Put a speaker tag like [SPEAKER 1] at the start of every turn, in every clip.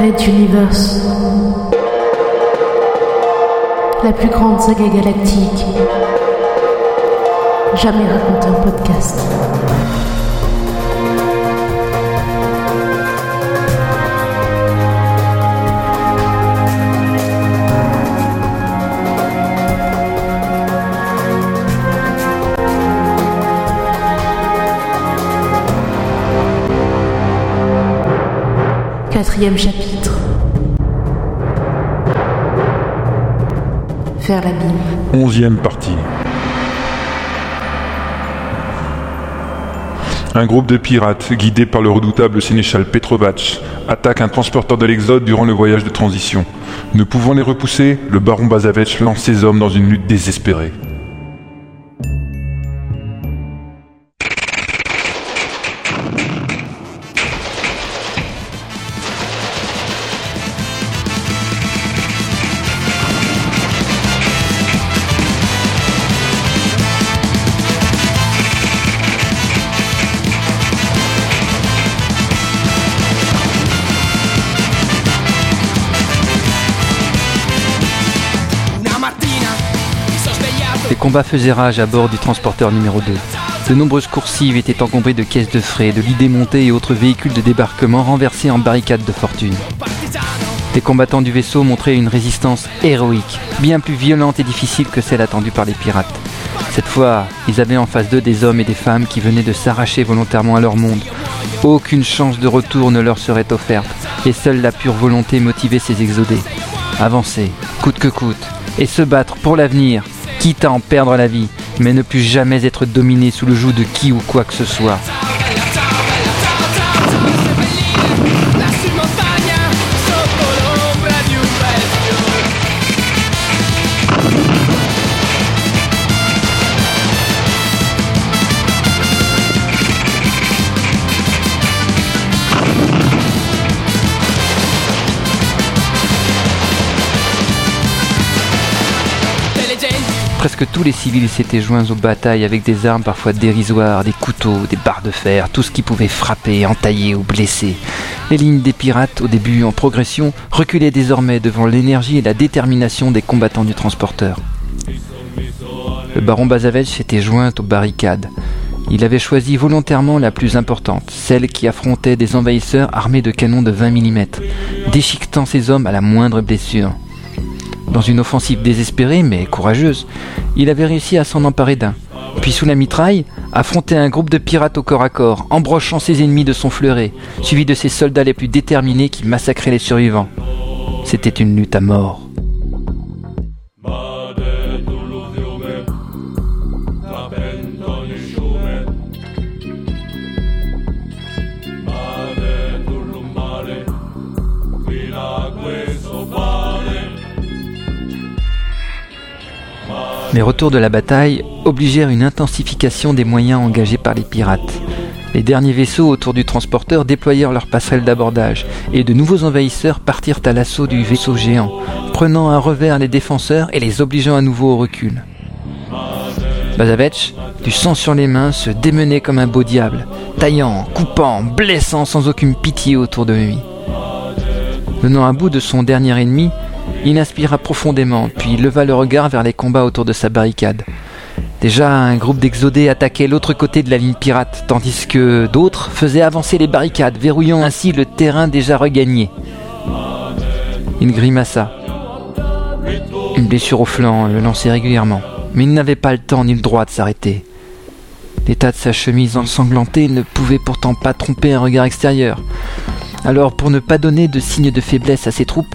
[SPEAKER 1] Red Universe. La plus grande saga galactique. Jamais raconté en podcast. Chapitre. Faire.
[SPEAKER 2] Onzième partie. Un groupe de pirates, guidé par le redoutable sénéchal Petrovac, attaque un transporteur de l'Exode durant le voyage de transition. Ne pouvant les repousser, le baron Bazavech lance ses hommes dans une lutte désespérée.
[SPEAKER 3] Les combats faisaient rage à bord du transporteur numéro 2. De nombreuses coursives étaient encombrées de caisses de frais, de lits démontés et autres véhicules de débarquement renversés en barricades de fortune. Les combattants du vaisseau montraient une résistance héroïque, bien plus violente et difficile que celle attendue par les pirates. Cette fois, ils avaient en face d'eux des hommes et des femmes qui venaient de s'arracher volontairement à leur monde. Aucune chance de retour ne leur serait offerte, et seule la pure volonté motivait ces exodés. Avancer, coûte que coûte, et se battre pour l'avenir, quitte à en perdre la vie, mais ne plus jamais être dominé sous le joug de qui ou quoi que ce soit. Presque tous les civils s'étaient joints aux batailles avec des armes parfois dérisoires, des couteaux, des barres de fer, tout ce qui pouvait frapper, entailler ou blesser. Les lignes des pirates, au début en progression, reculaient désormais devant l'énergie et la détermination des combattants du transporteur. Le baron Bazavech s'était joint aux barricades. Il avait choisi volontairement la plus importante, celle qui affrontait des envahisseurs armés de canons de 20 mm, déchiquetant ses hommes à la moindre blessure. Dans une offensive désespérée mais courageuse, il avait réussi à s'en emparer d'un. Puis sous la mitraille, affronter un groupe de pirates au corps à corps, embrochant ses ennemis de son fleuret, suivi de ses soldats les plus déterminés qui massacraient les survivants. C'était une lutte à mort. Les retours de la bataille obligèrent une intensification des moyens engagés par les pirates. Les derniers vaisseaux autour du transporteur déployèrent leurs passerelles d'abordage et de nouveaux envahisseurs partirent à l'assaut du vaisseau géant, prenant à revers les défenseurs et les obligeant à nouveau au recul. Bazavech, du sang sur les mains, se démenait comme un beau diable, taillant, coupant, blessant sans aucune pitié autour de lui. Venant à bout de son dernier ennemi, il inspira profondément, puis leva le regard vers les combats autour de sa barricade. Déjà, un groupe d'exodés attaquait l'autre côté de la ligne pirate, tandis que d'autres faisaient avancer les barricades, verrouillant ainsi le terrain déjà regagné. Il grimaça. Une blessure au flanc le lançait régulièrement, mais il n'avait pas le temps ni le droit de s'arrêter. L'état de sa chemise ensanglantée ne pouvait pourtant pas tromper un regard extérieur. Alors, pour ne pas donner de signe de faiblesse à ses troupes,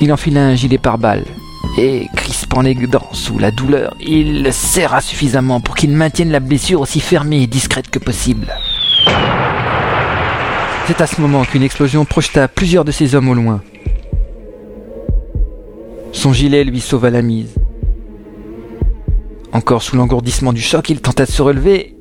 [SPEAKER 3] il enfila un gilet pare-balles et, crispant les dents sous la douleur, il le serra suffisamment pour qu'il maintienne la blessure aussi fermée et discrète que possible. C'est à ce moment qu'une explosion projeta plusieurs de ses hommes au loin. Son gilet lui sauva la mise. Encore sous l'engourdissement du choc, il tenta de se relever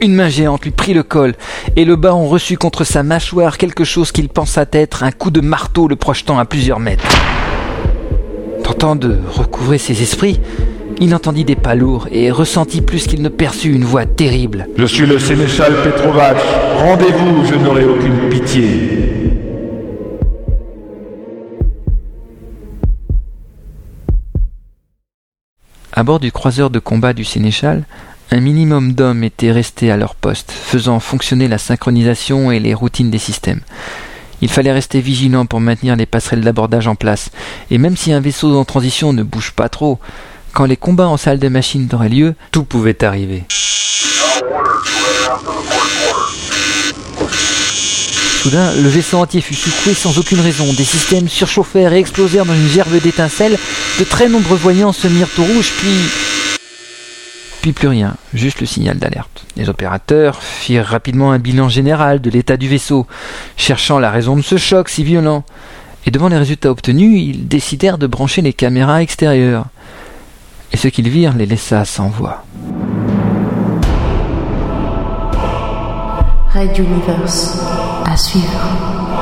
[SPEAKER 3] une main géante lui prit le col, et le baron reçut contre sa mâchoire quelque chose qu'il pensa être un coup de marteau le projetant à plusieurs mètres. Tentant de recouvrer ses esprits, Il entendit des pas lourds et ressentit plus qu'il ne perçut une voix terrible.
[SPEAKER 2] Je suis le sénéchal Petrovac. Rendez-vous, je n'aurai aucune pitié.
[SPEAKER 3] À bord du croiseur de combat du Sénéchal, un minimum d'hommes étaient restés à leur poste, faisant fonctionner la synchronisation et les routines des systèmes. Il fallait rester vigilant pour maintenir les passerelles d'abordage en place, et même si un vaisseau en transition ne bouge pas trop, quand les combats en salle de machine auraient lieu, tout pouvait arriver. Soudain, le vaisseau entier fut secoué sans aucune raison. Des systèmes surchauffèrent et explosèrent dans une gerbe d'étincelles. De très nombreux voyants se mirent au rouge, puis... Puis plus rien, juste le signal d'alerte. Les opérateurs firent rapidement un bilan général de l'état du vaisseau, cherchant la raison de ce choc si violent. Et devant les résultats obtenus, ils décidèrent de brancher les caméras extérieures. Et ce qu'ils virent les laissa sans voix.
[SPEAKER 1] Red Universe. À suivre.